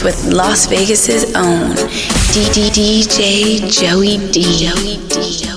with Las Vegas's own DJ Joey D. Joey D.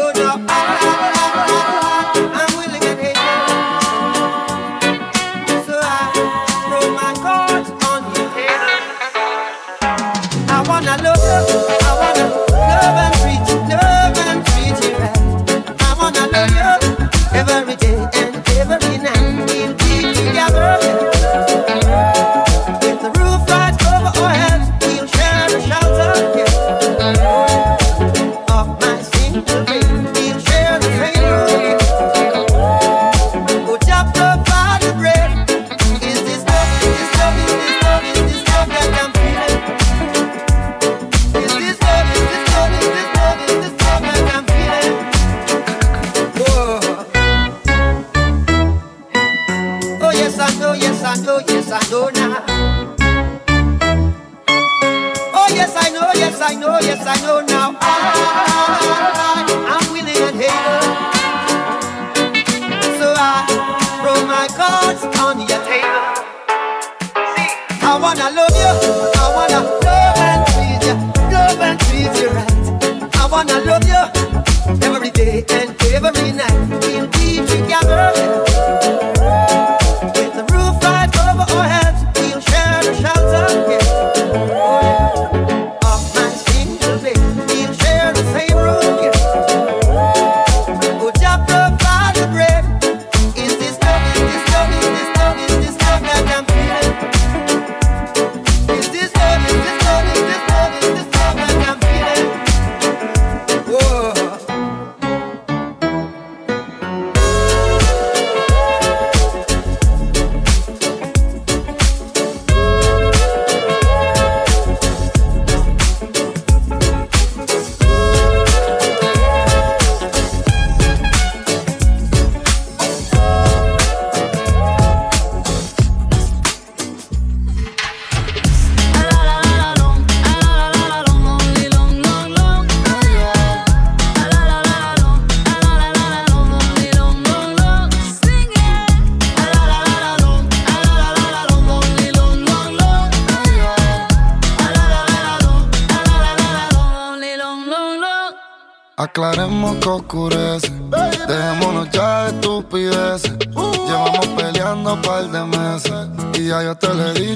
Dices que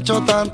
me quieres,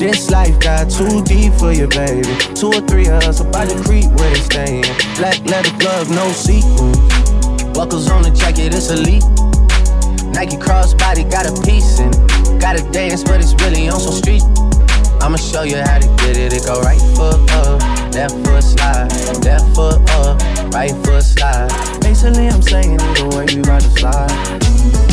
This life got too deep for you, baby. Two or three of us about to creep where they staying. Black leather glove, no sequins. Buckles on the jacket, it's elite. Nike crossbody got a piece in. Gotta dance, but it's really on some street. I'ma show you how to get it. It go right foot up, left foot slide, left foot up, right foot slide. Basically, I'm saying the way, you ride the slide.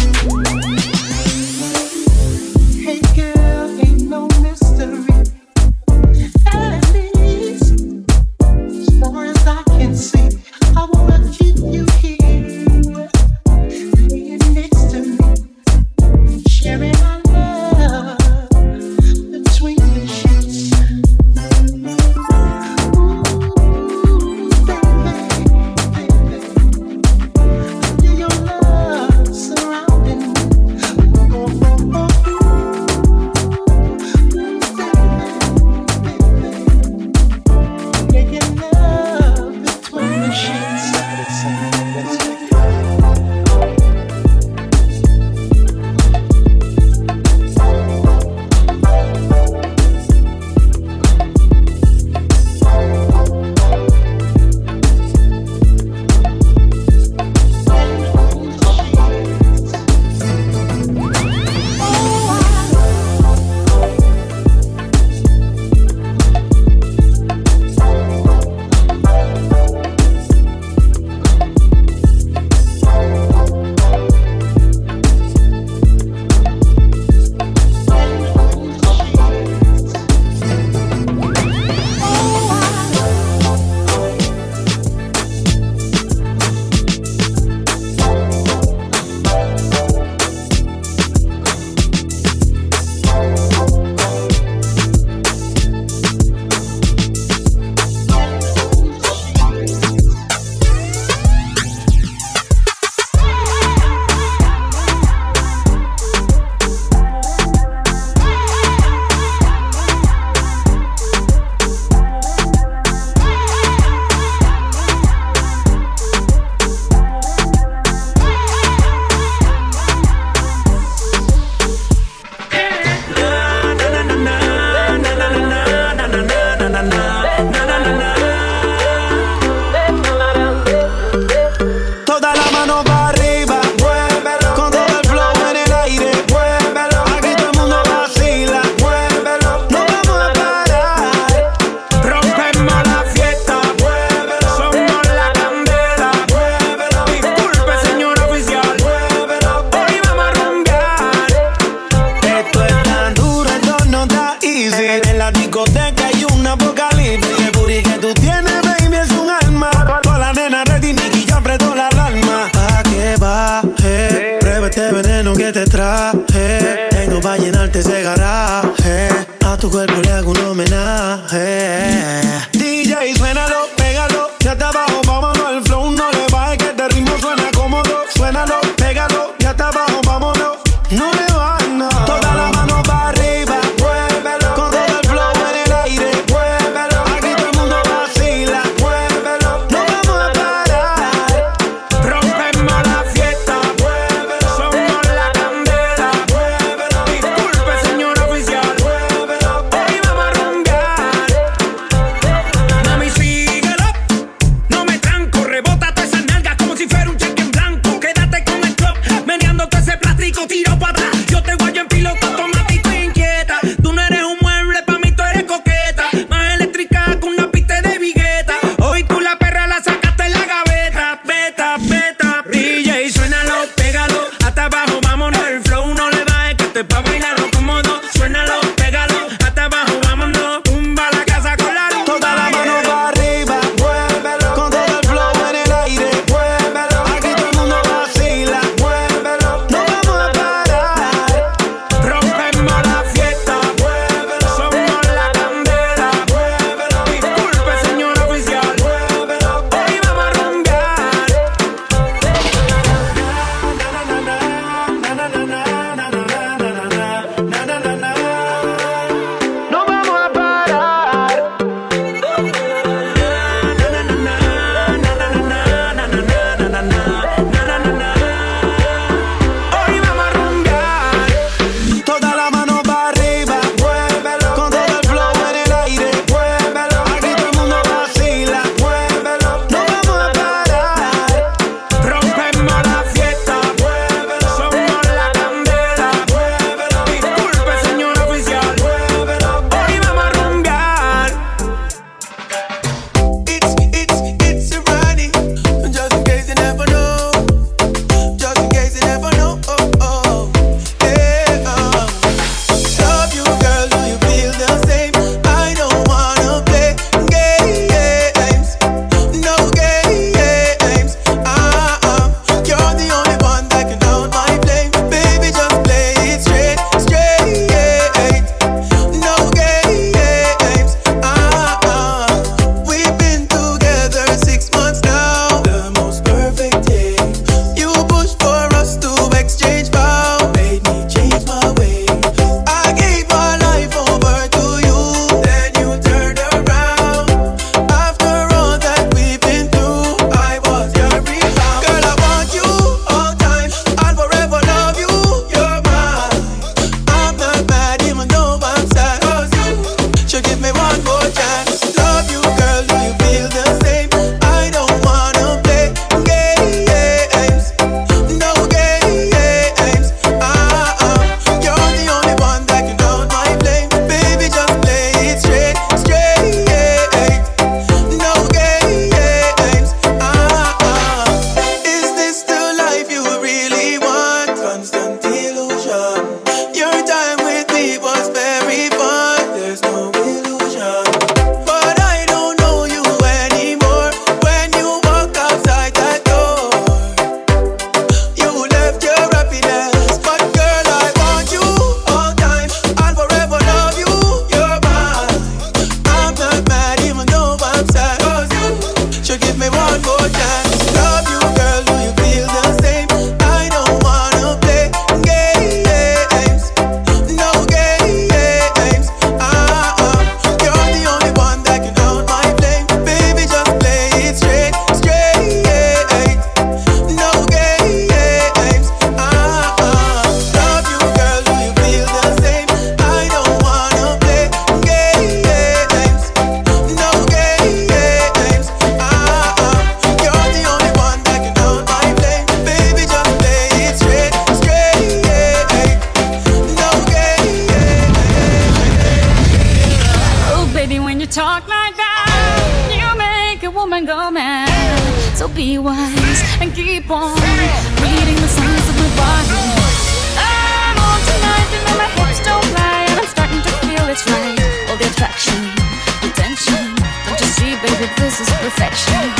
Perfection.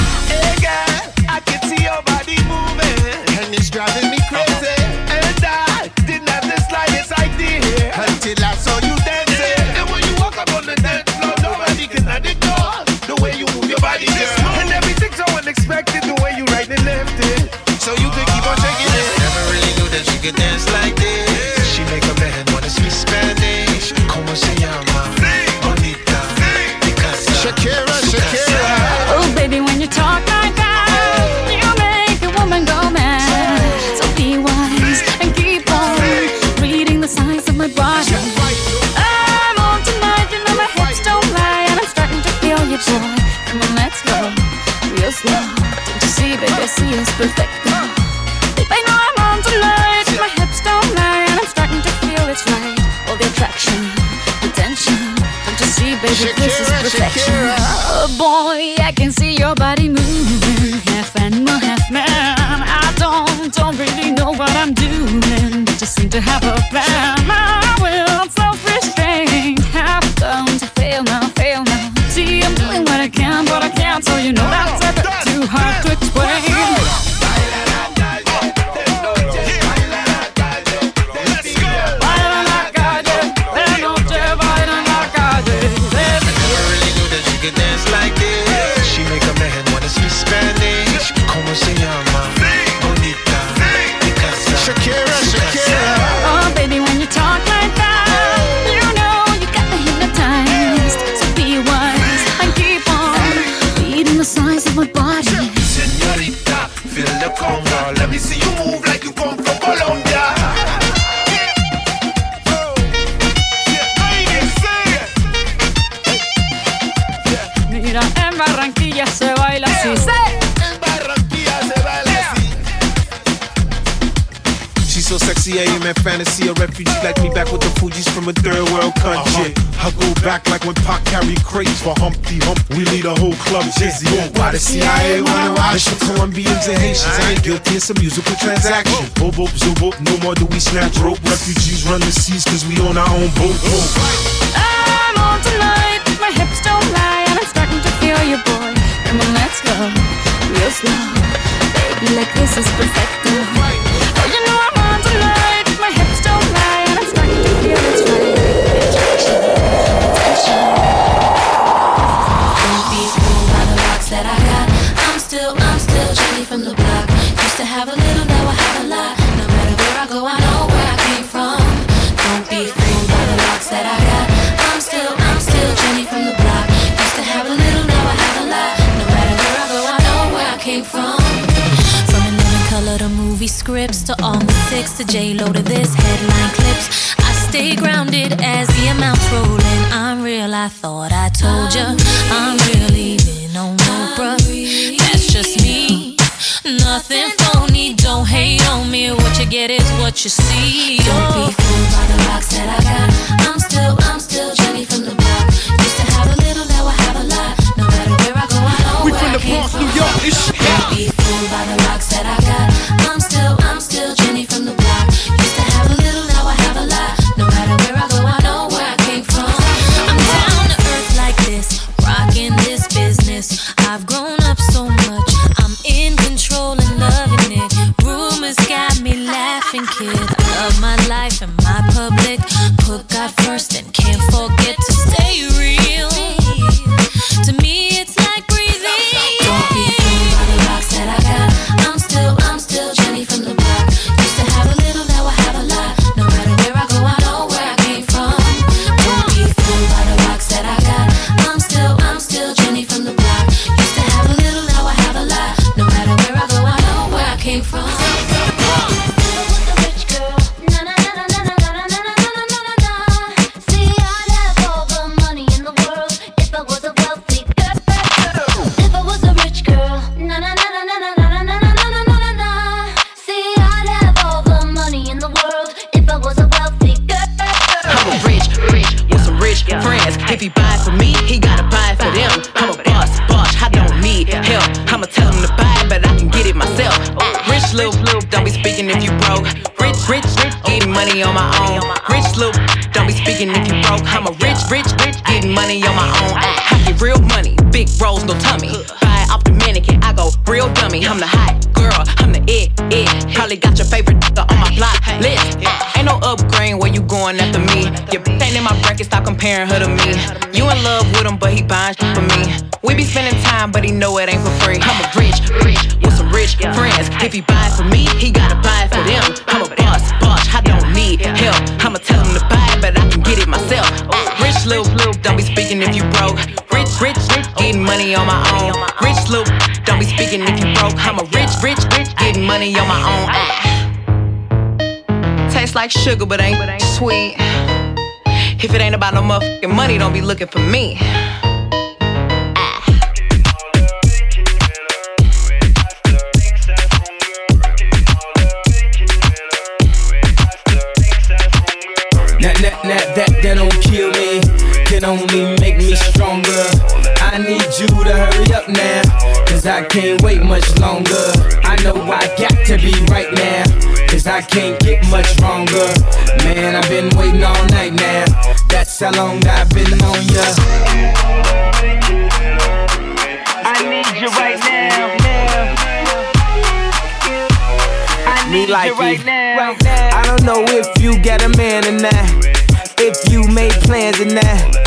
size of my body. Senorita, feel the conga. Let me see you move like you come from Colombia. Mira, en Barranquilla se baila así. En Barranquilla. She's so sexy, I am a fantasy. A refugee like me back with the from a third world country. Uh-huh. I go back like when Pac carried crates for Humpty Hump. We lead a whole club jizzy. Yeah. Why the CIA wanna watch the Colombians and Haitians? I ain't guilty, it's a musical transaction. Bobo, oh, Zobo, no more do we snatch rope. Refugees run the seas cause we own our own boat. I'm on tonight, my hips don't lie, and I'm starting to feel your boy. Come on, let's go, real slow. Baby, like this is perfect. Scripts to all the six to J Lo to this headline clips. I stay grounded as the amounts roll in. I'm real. I thought I told ya. I'm real, even on Oprah. That's just me. Nothing phony. Don't hate on me. What you get is what you see. Don't be fooled by the rocks that I got. I'm still, I'm still Jenny from the block. Used to have a little, now I have a lot. No matter where I go, I know we from the Bronx, New York. It's shit. Don't be fooled by the rocks that I got. loop, don't be speaking if you broke. Rich, rich, rich, getting money on my own. Rich loop, don't be speaking if you broke. I'm a rich, rich, rich, getting money on my own. Ah. Tastes like sugar, but ain't sweet. If it ain't about no motherfucking money, don't be looking for me. that, that, that, that, that don't kill me can only make me stronger. I need you to hurry up now, cause I can't wait much longer. I know I got to be right now, cause I can't get much stronger. Man, I've been waiting all night now, that's how long I've been on ya. I need you right now. I need like you right it. now. I don't know if you got a man or not. If you made plans or not.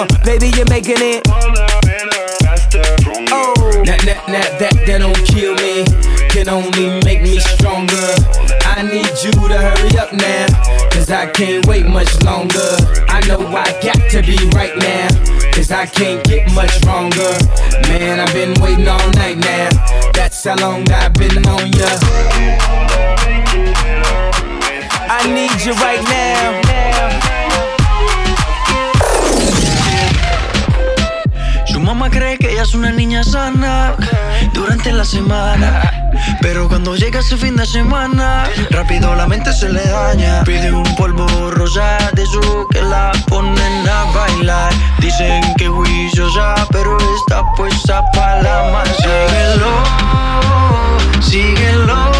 Uh, baby, you're making it. Oh, that, that, that, that, that don't kill me. Can only make me stronger. I need you to hurry up now. Cause I can't wait much longer. I know I got to be right now. Cause I can't get much stronger. Man, I've been waiting all night now. That's how long I've been on ya. Cree que ella es una niña sana durante la semana. Pero cuando llega ese fin de semana, rápido la mente se le daña. Pide un polvo rosa de su que la ponen a bailar. Dicen que juiciosa, pero está puesta para la masa. Síguelo, síguelo.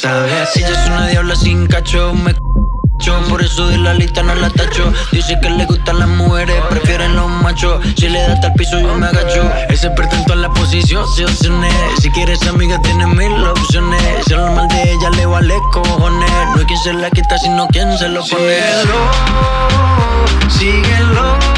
Sabes. Ella es una diabla sin cacho, me cacho, por eso de la lista no la tacho. Dice que le gustan las mujeres, prefieren los machos. Si le da hasta el piso, yo me agacho. Es experta en todas las posiciones. Si quieres amiga, tiene mil opciones. Si habla mal de ella, le vale cojones. No hay quien se la quita, sino quien se lo pone. Síguelo, síguelo.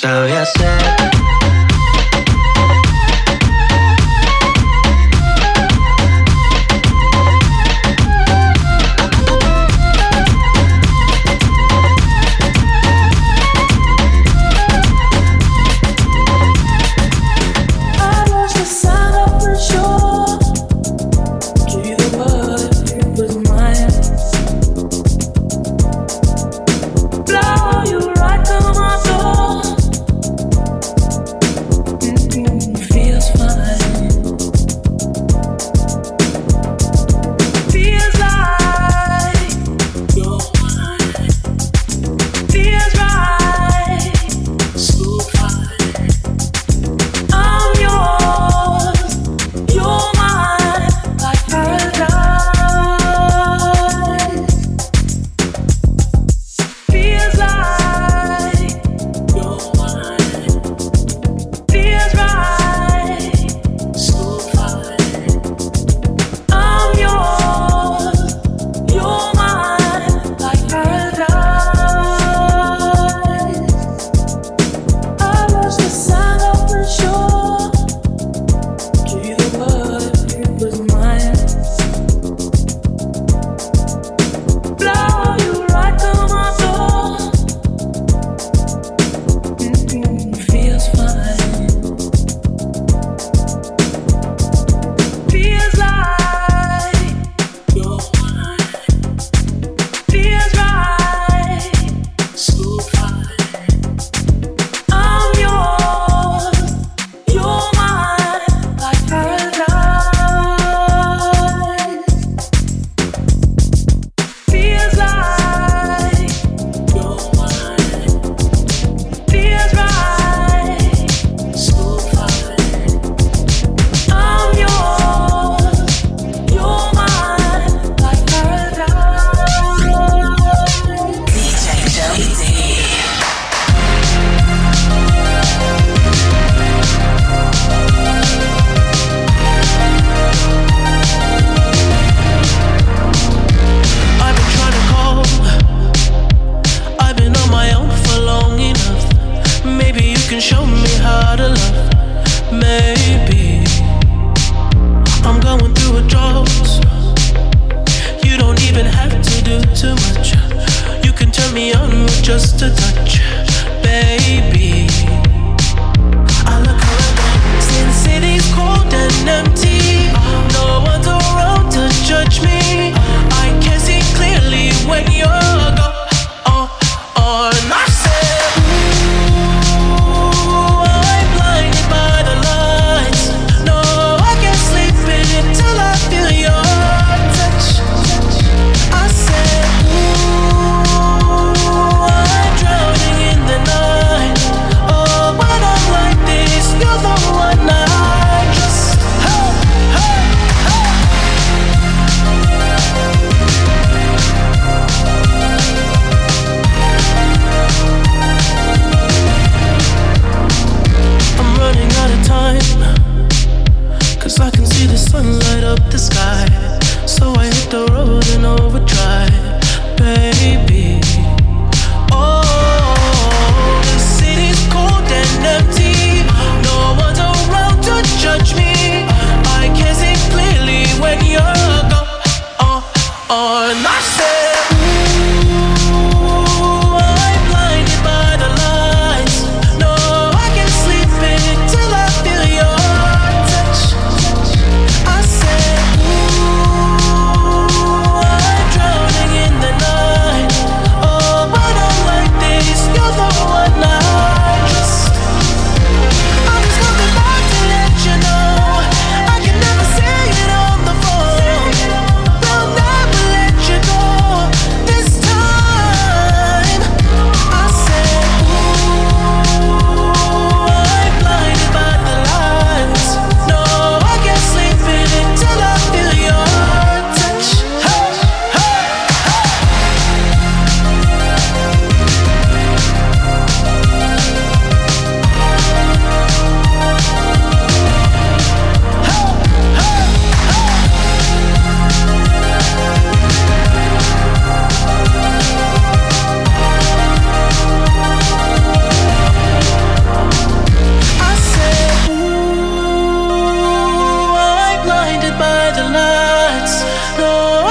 Tú sabes hacer.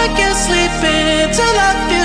I can't sleep until I feel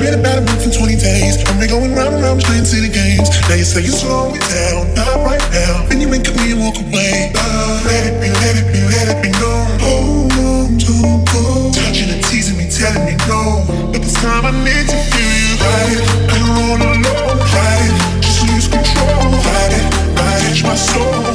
Been about a month and 20 days. I've been going round and round playing city games. Now you say you slow it down, not right now. Then you wink at me and walk away. Uh, let it be, let it be, let it be known. Hold on, don't go. Touching and teasing me, telling me no. But this time I need to feel you. Ride it, I don't roll alone. Ride it, just lose control. Ride it, ride it, my soul.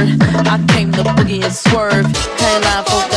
word. I came to boogie and swerve. Hang line for oh,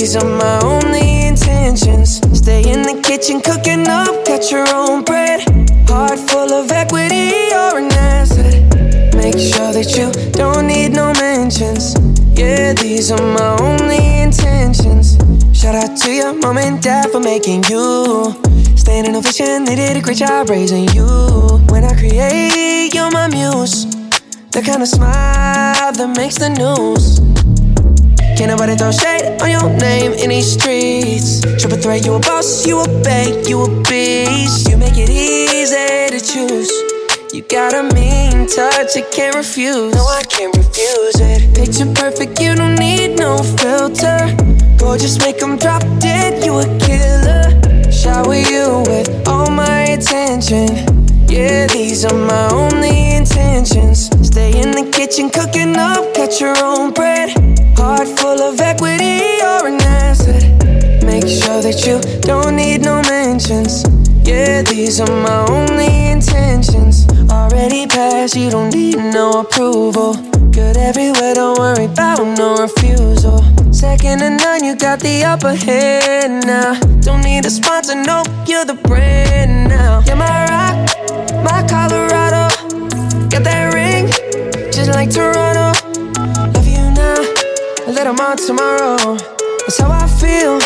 these are my only intentions. Stay in the kitchen, cooking up, got your own bread. Heart full of equity, you're an asset. Make sure that you don't need no mentions. Yeah, these are my only intentions. Shout out to your mom and dad for making you. Standing ovation, they did a great job raising you. When I create, you're my muse. The kind of smile that makes the news. Can't nobody throw shade on your name in these streets. Triple threat, you a boss, you a bank, you a beast. You make it easy to choose. You got a mean touch, I can't refuse. No, I can't refuse it. Picture perfect, you don't need no filter. Gorgeous, make 'em drop dead, you a killer. Shower you with all my attention. Yeah, these are my only intentions. Stay in the kitchen, cooking up, cut your own bread. Heart full of equity, you're an asset. Make sure that you don't need no mentions. Yeah, these are my only intentions. Already passed, you don't need no approval. Good everywhere, don't worry about no refusal. Second to none, you got the upper hand now. Don't need a sponsor, no, you're the brand now. You're my rock, my Colorado. Got that ring, just like Toronto. You now, a tomorrow. That's how I feel.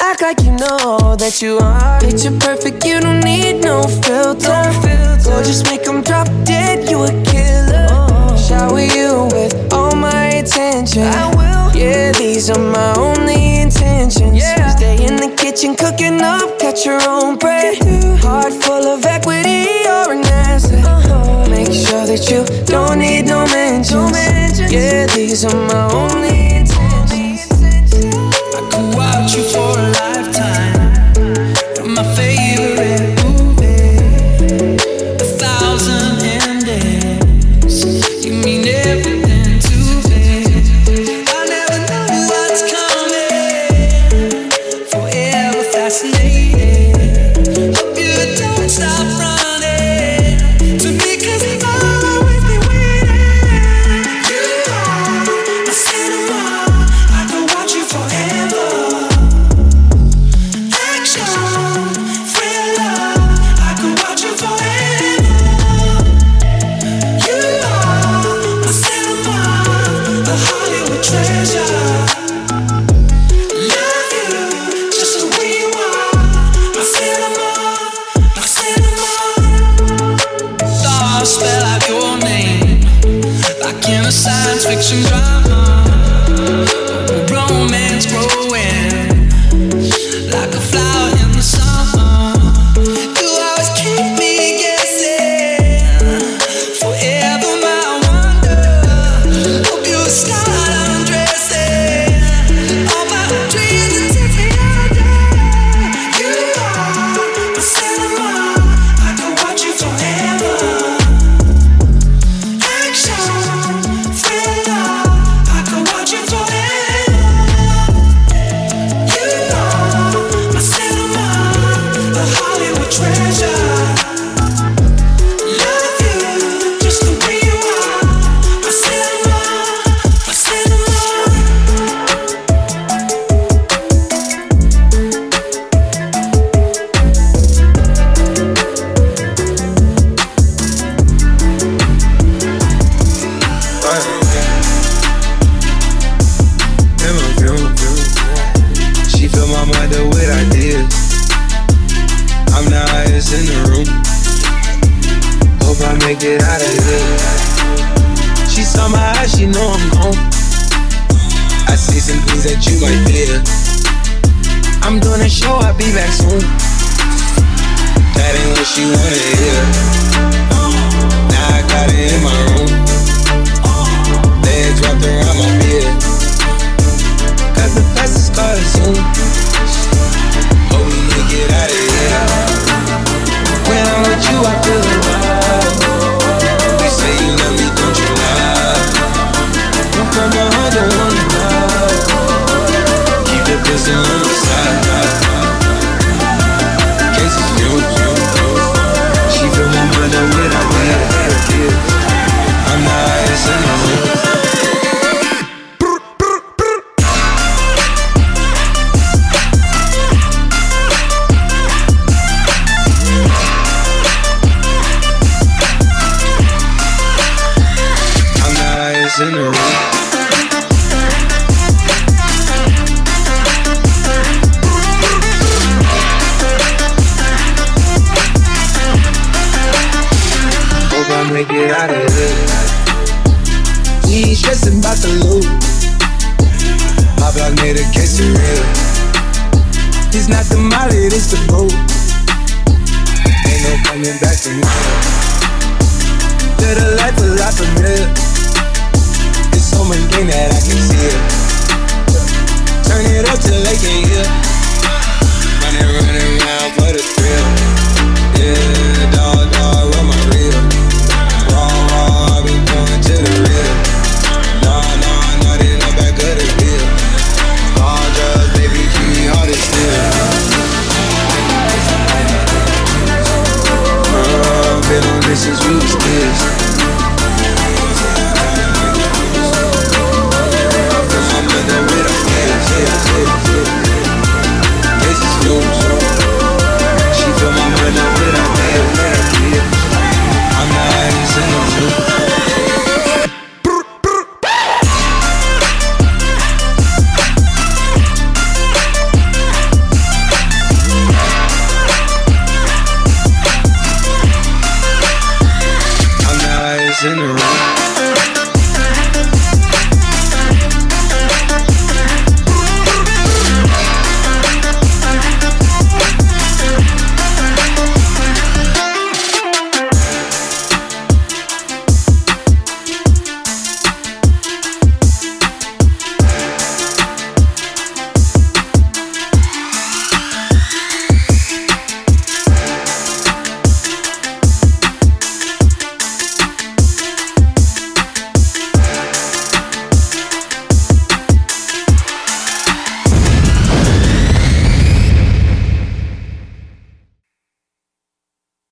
Act like you know that you are. Picture perfect, you don't need no filter. Gorgeous, make 'em drop dead, you a killer. Oh. Shower you with all my attention. I will. Yeah, these are my only intentions. Yeah. Stay in the kitchen, cooking up, cut your own bread. Heart full of equity, you're an asset. Uh-huh. Make sure that you don't need no mentions. Yeah, these are my only for you. That a life a lot familiar. It's so much gain that I can see it. Turn it up till they can hear. Running, running around for the